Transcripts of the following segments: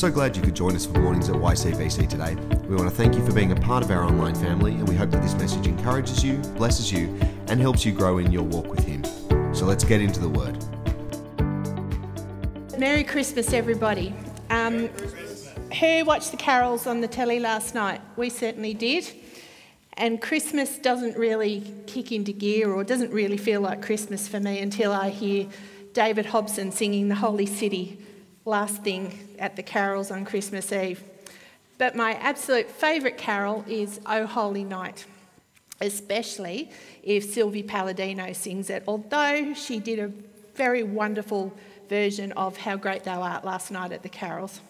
so glad you could join us for mornings at YCBC today. We want to thank you for being a part of our online family, and we hope that this message encourages you, blesses you, and helps you grow in your walk with Him. So let's get into the Word. Merry Christmas, everybody. Um, who watched the carols on the telly last night? We certainly did. And Christmas doesn't really kick into gear or doesn't really feel like Christmas for me until I hear David Hobson singing The Holy City last thing at the carols on Christmas Eve. But my absolute favourite carol is O Holy Night, especially if Silvie Paladino sings it, although she did a very wonderful version of How Great Thou Art last night at the carols.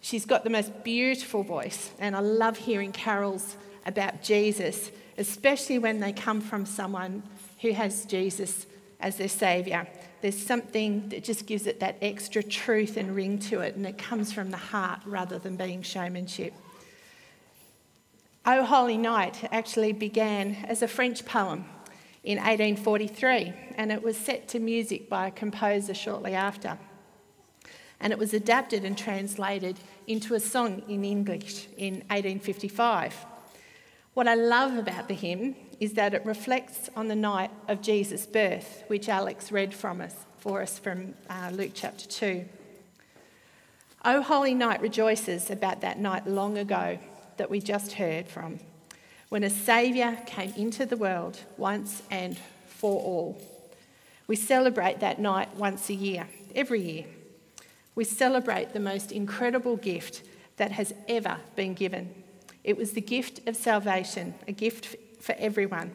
She's got the most beautiful voice, and I love hearing carols about Jesus, especially when they come from someone who has Jesus as their Saviour. There's something that just gives it that extra truth and ring to it, and it comes from the heart rather than being showmanship. O Holy Night actually began as a French poem in 1843, and it was set to music by a composer shortly after. And it was adapted and translated into a song in English in 1855. What I love about the hymn is that it reflects on the night of Jesus' birth, which Alex read from us, for us from uh, Luke chapter 2. O Holy Night rejoices about that night long ago that we just heard from, when a Saviour came into the world once and for all. We celebrate that night once a year, every year. We celebrate the most incredible gift that has ever been given it was the gift of salvation, a gift for everyone,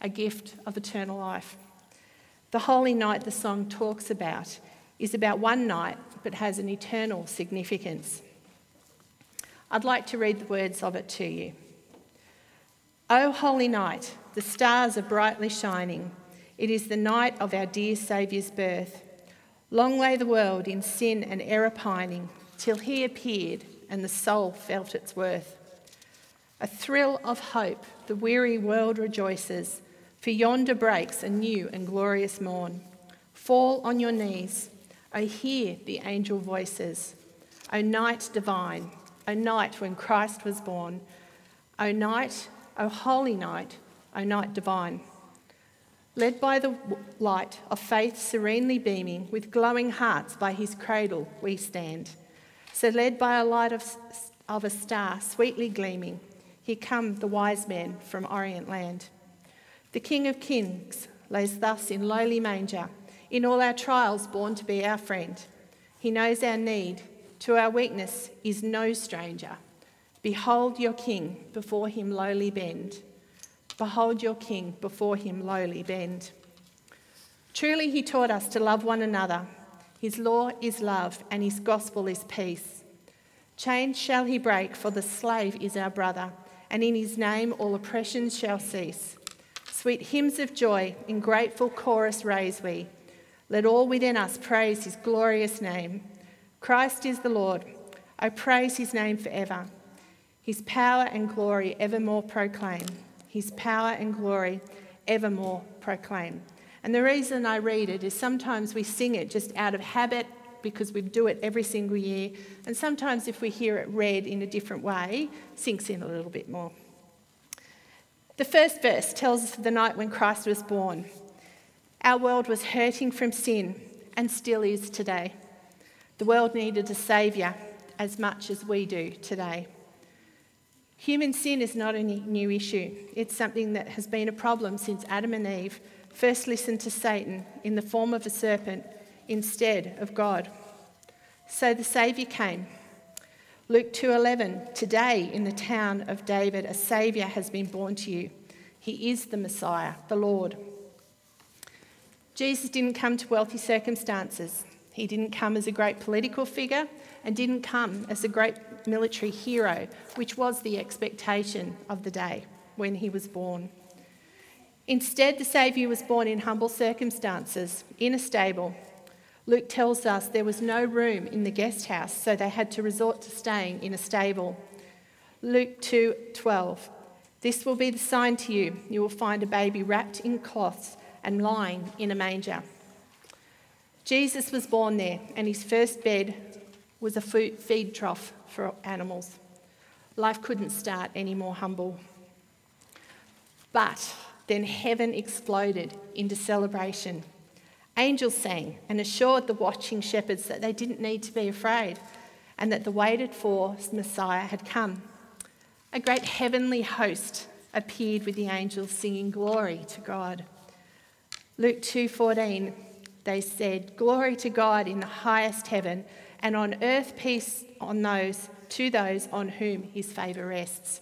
a gift of eternal life. The holy night the song talks about is about one night but has an eternal significance. I'd like to read the words of it to you. O holy night, the stars are brightly shining. It is the night of our dear Saviour's birth. Long lay the world in sin and error pining, till he appeared and the soul felt its worth. A thrill of hope, the weary world rejoices, for yonder breaks a new and glorious morn. Fall on your knees, O hear the angel voices. O night divine, O night when Christ was born. O night, O holy night, O night divine. Led by the light of faith serenely beaming, with glowing hearts by his cradle we stand. So led by a light of, of a star sweetly gleaming, here come the wise men from Orient land. The King of Kings lays thus in lowly manger, in all our trials born to be our friend. He knows our need, to our weakness is no stranger. Behold your King, before him lowly bend. Behold your King, before him lowly bend. Truly, he taught us to love one another. His law is love, and his gospel is peace. Chains shall he break, for the slave is our brother and in his name all oppressions shall cease. Sweet hymns of joy in grateful chorus raise we. Let all within us praise his glorious name. Christ is the Lord. I praise his name forever. His power and glory evermore proclaim. His power and glory evermore proclaim. And the reason I read it is sometimes we sing it just out of habit because we do it every single year. And sometimes, if we hear it read in a different way, sinks in a little bit more. The first verse tells us of the night when Christ was born. Our world was hurting from sin and still is today. The world needed a saviour as much as we do today. Human sin is not a new issue. It's something that has been a problem since Adam and Eve first listened to Satan in the form of a serpent instead of God. So the Saviour came. Luke 2:11 Today in the town of David a Saviour has been born to you. He is the Messiah, the Lord. Jesus didn't come to wealthy circumstances. He didn't come as a great political figure and didn't come as a great military hero, which was the expectation of the day when he was born. Instead, the Saviour was born in humble circumstances, in a stable, Luke tells us there was no room in the guest house, so they had to resort to staying in a stable. Luke 2:12 This will be the sign to you. You will find a baby wrapped in cloths and lying in a manger. Jesus was born there, and his first bed was a food, feed trough for animals. Life couldn't start any more humble. But then heaven exploded into celebration. Angels sang and assured the watching shepherds that they didn't need to be afraid and that the waited for Messiah had come. A great heavenly host appeared with the angels singing glory to God. Luke 2:14 they said glory to God in the highest heaven and on earth peace on those to those on whom his favor rests.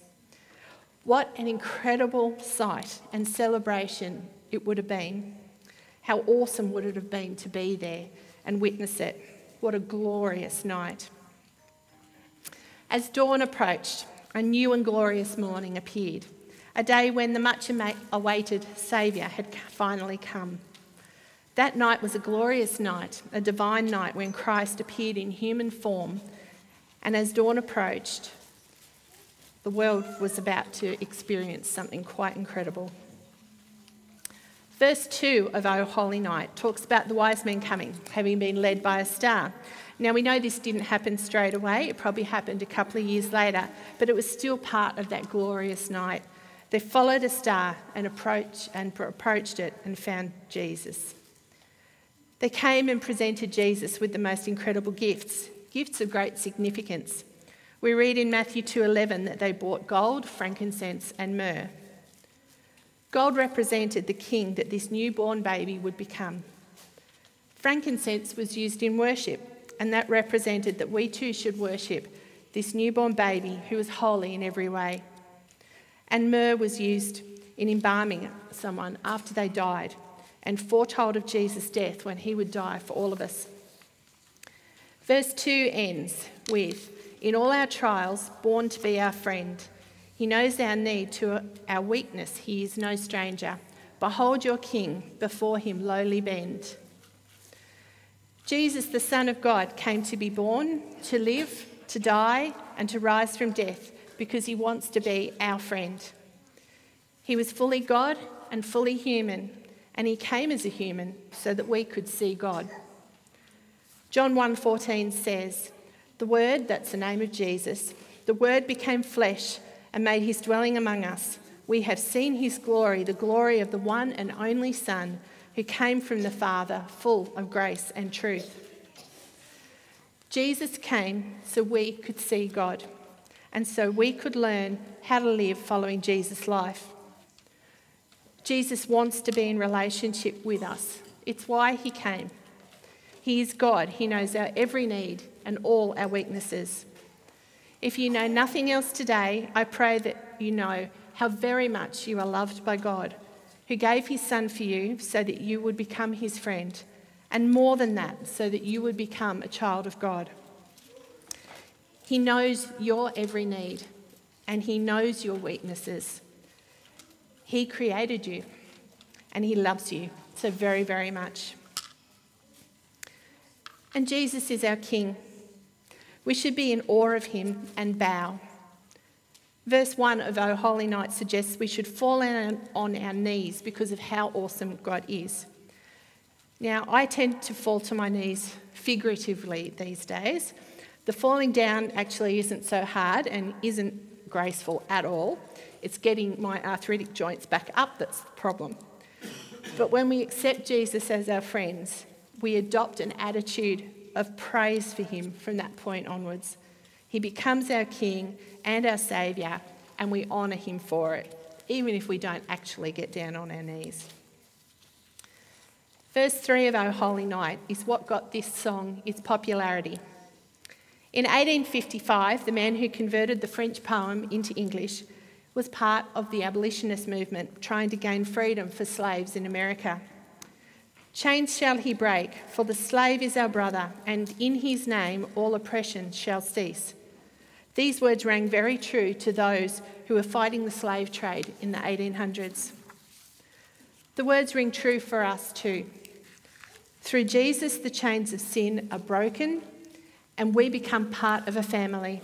What an incredible sight and celebration it would have been. How awesome would it have been to be there and witness it? What a glorious night. As dawn approached, a new and glorious morning appeared, a day when the much awaited Saviour had finally come. That night was a glorious night, a divine night when Christ appeared in human form. And as dawn approached, the world was about to experience something quite incredible. Verse 2 of O Holy Night talks about the wise men coming, having been led by a star. Now, we know this didn't happen straight away, it probably happened a couple of years later, but it was still part of that glorious night. They followed a star and, approached, and approached it and found Jesus. They came and presented Jesus with the most incredible gifts, gifts of great significance. We read in Matthew 2:11 that they brought gold, frankincense, and myrrh. Gold represented the king that this newborn baby would become. Frankincense was used in worship and that represented that we too should worship this newborn baby who was holy in every way. And myrrh was used in embalming someone after they died and foretold of Jesus' death when he would die for all of us. Verse 2 ends with In all our trials, born to be our friend. He knows our need to our weakness. He is no stranger. Behold your King, before him lowly bend. Jesus, the Son of God, came to be born, to live, to die, and to rise from death because he wants to be our friend. He was fully God and fully human, and he came as a human so that we could see God. John 1:14 says, "The word, that's the name of Jesus, the word became flesh and made his dwelling among us. We have seen his glory, the glory of the one and only Son, who came from the Father, full of grace and truth. Jesus came so we could see God and so we could learn how to live following Jesus' life. Jesus wants to be in relationship with us. It's why he came. He is God. He knows our every need and all our weaknesses. If you know nothing else today, I pray that you know how very much you are loved by God who gave his son for you so that you would become his friend, and more than that, so that you would become a child of God. He knows your every need, and he knows your weaknesses. He created you, and he loves you so very, very much. And Jesus is our King. We should be in awe of him and bow. Verse 1 of O Holy Night suggests we should fall on our knees because of how awesome God is. Now, I tend to fall to my knees figuratively these days. The falling down actually isn't so hard and isn't graceful at all. It's getting my arthritic joints back up that's the problem. But when we accept Jesus as our friends, we adopt an attitude of praise for him from that point onwards. He becomes our King and our Saviour, and we honour him for it, even if we don't actually get down on our knees. Verse 3 of O Holy Night is what got this song its popularity. In 1855, the man who converted the French poem into English was part of the abolitionist movement trying to gain freedom for slaves in America. Chains shall he break, for the slave is our brother, and in his name all oppression shall cease. These words rang very true to those who were fighting the slave trade in the 1800s. The words ring true for us too. Through Jesus, the chains of sin are broken and we become part of a family.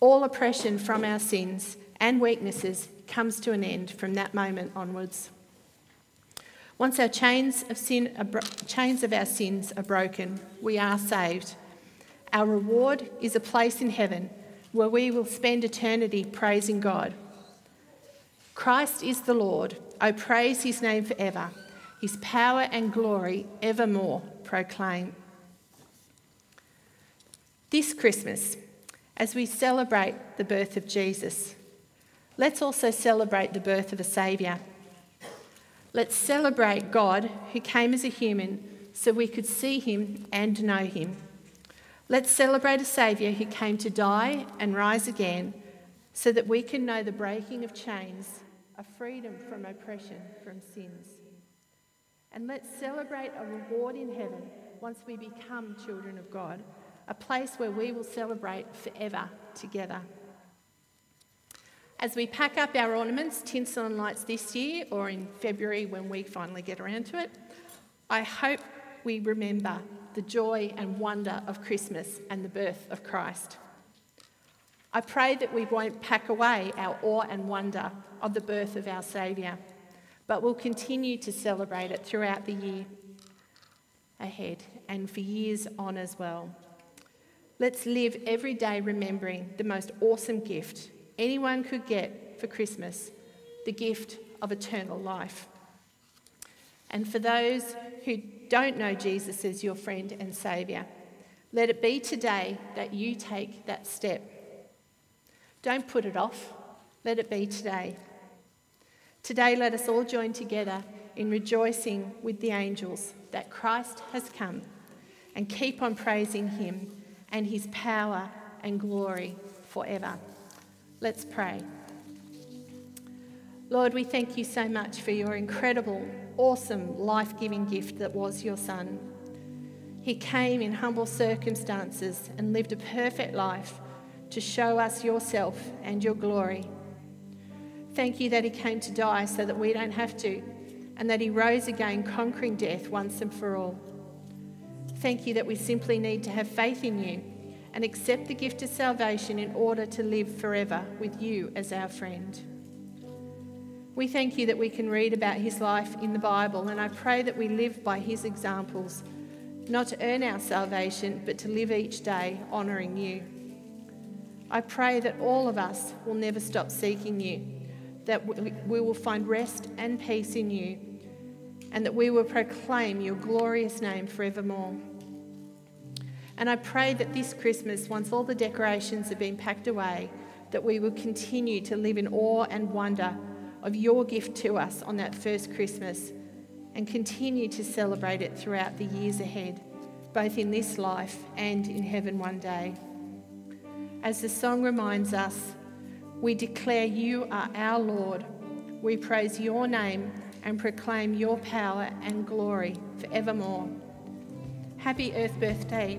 All oppression from our sins and weaknesses comes to an end from that moment onwards. Once our chains of, sin chains of our sins are broken, we are saved Our reward is a place in heaven where we will spend eternity praising God. Christ is the Lord. I praise his name forever. His power and glory evermore proclaim. This Christmas, as we celebrate the birth of Jesus, let's also celebrate the birth of a Saviour. Let's celebrate God who came as a human so we could see him and know him. Let's celebrate a Saviour who came to die and rise again so that we can know the breaking of chains, a freedom from oppression from sins. And let's celebrate a reward in heaven once we become children of God a place where we will celebrate forever together. As we pack up our ornaments, tinsel and lights this year, or in February when we finally get around to it, I hope we remember the joy and wonder of Christmas and the birth of Christ. I pray that we won't pack away our awe and wonder of the birth of our Saviour, but will continue to celebrate it throughout the year ahead and for years on as well. Let's live every day remembering the most awesome gift anyone could get for Christmas the gift of eternal life. And for those who don't know Jesus as your friend and Saviour, let it be today that you take that step. Don't put it off, let it be today. Today, let us all join together in rejoicing with the angels that Christ has come and keep on praising him and his power and glory forever. Let's pray. Lord, we thank you so much for your incredible, awesome, life giving gift that was your Son. He came in humble circumstances and lived a perfect life to show us yourself and your glory. Thank you that He came to die so that we don't have to, and that He rose again, conquering death once and for all. Thank you that we simply need to have faith in you and accept the gift of salvation in order to live forever with you as our friend. We thank you that we can read about his life in the Bible, and I pray that we live by his examples, not to earn our salvation, but to live each day honouring you. I pray that all of us will never stop seeking you, that we will find rest and peace in you, and that we will proclaim your glorious name forevermore. And I pray that this Christmas, once all the decorations have been packed away, that we will continue to live in awe and wonder of your gift to us on that first Christmas and continue to celebrate it throughout the years ahead, both in this life and in heaven one day. As the song reminds us, we declare you are our Lord. We praise your name and proclaim your power and glory forevermore. Happy Earth Birthday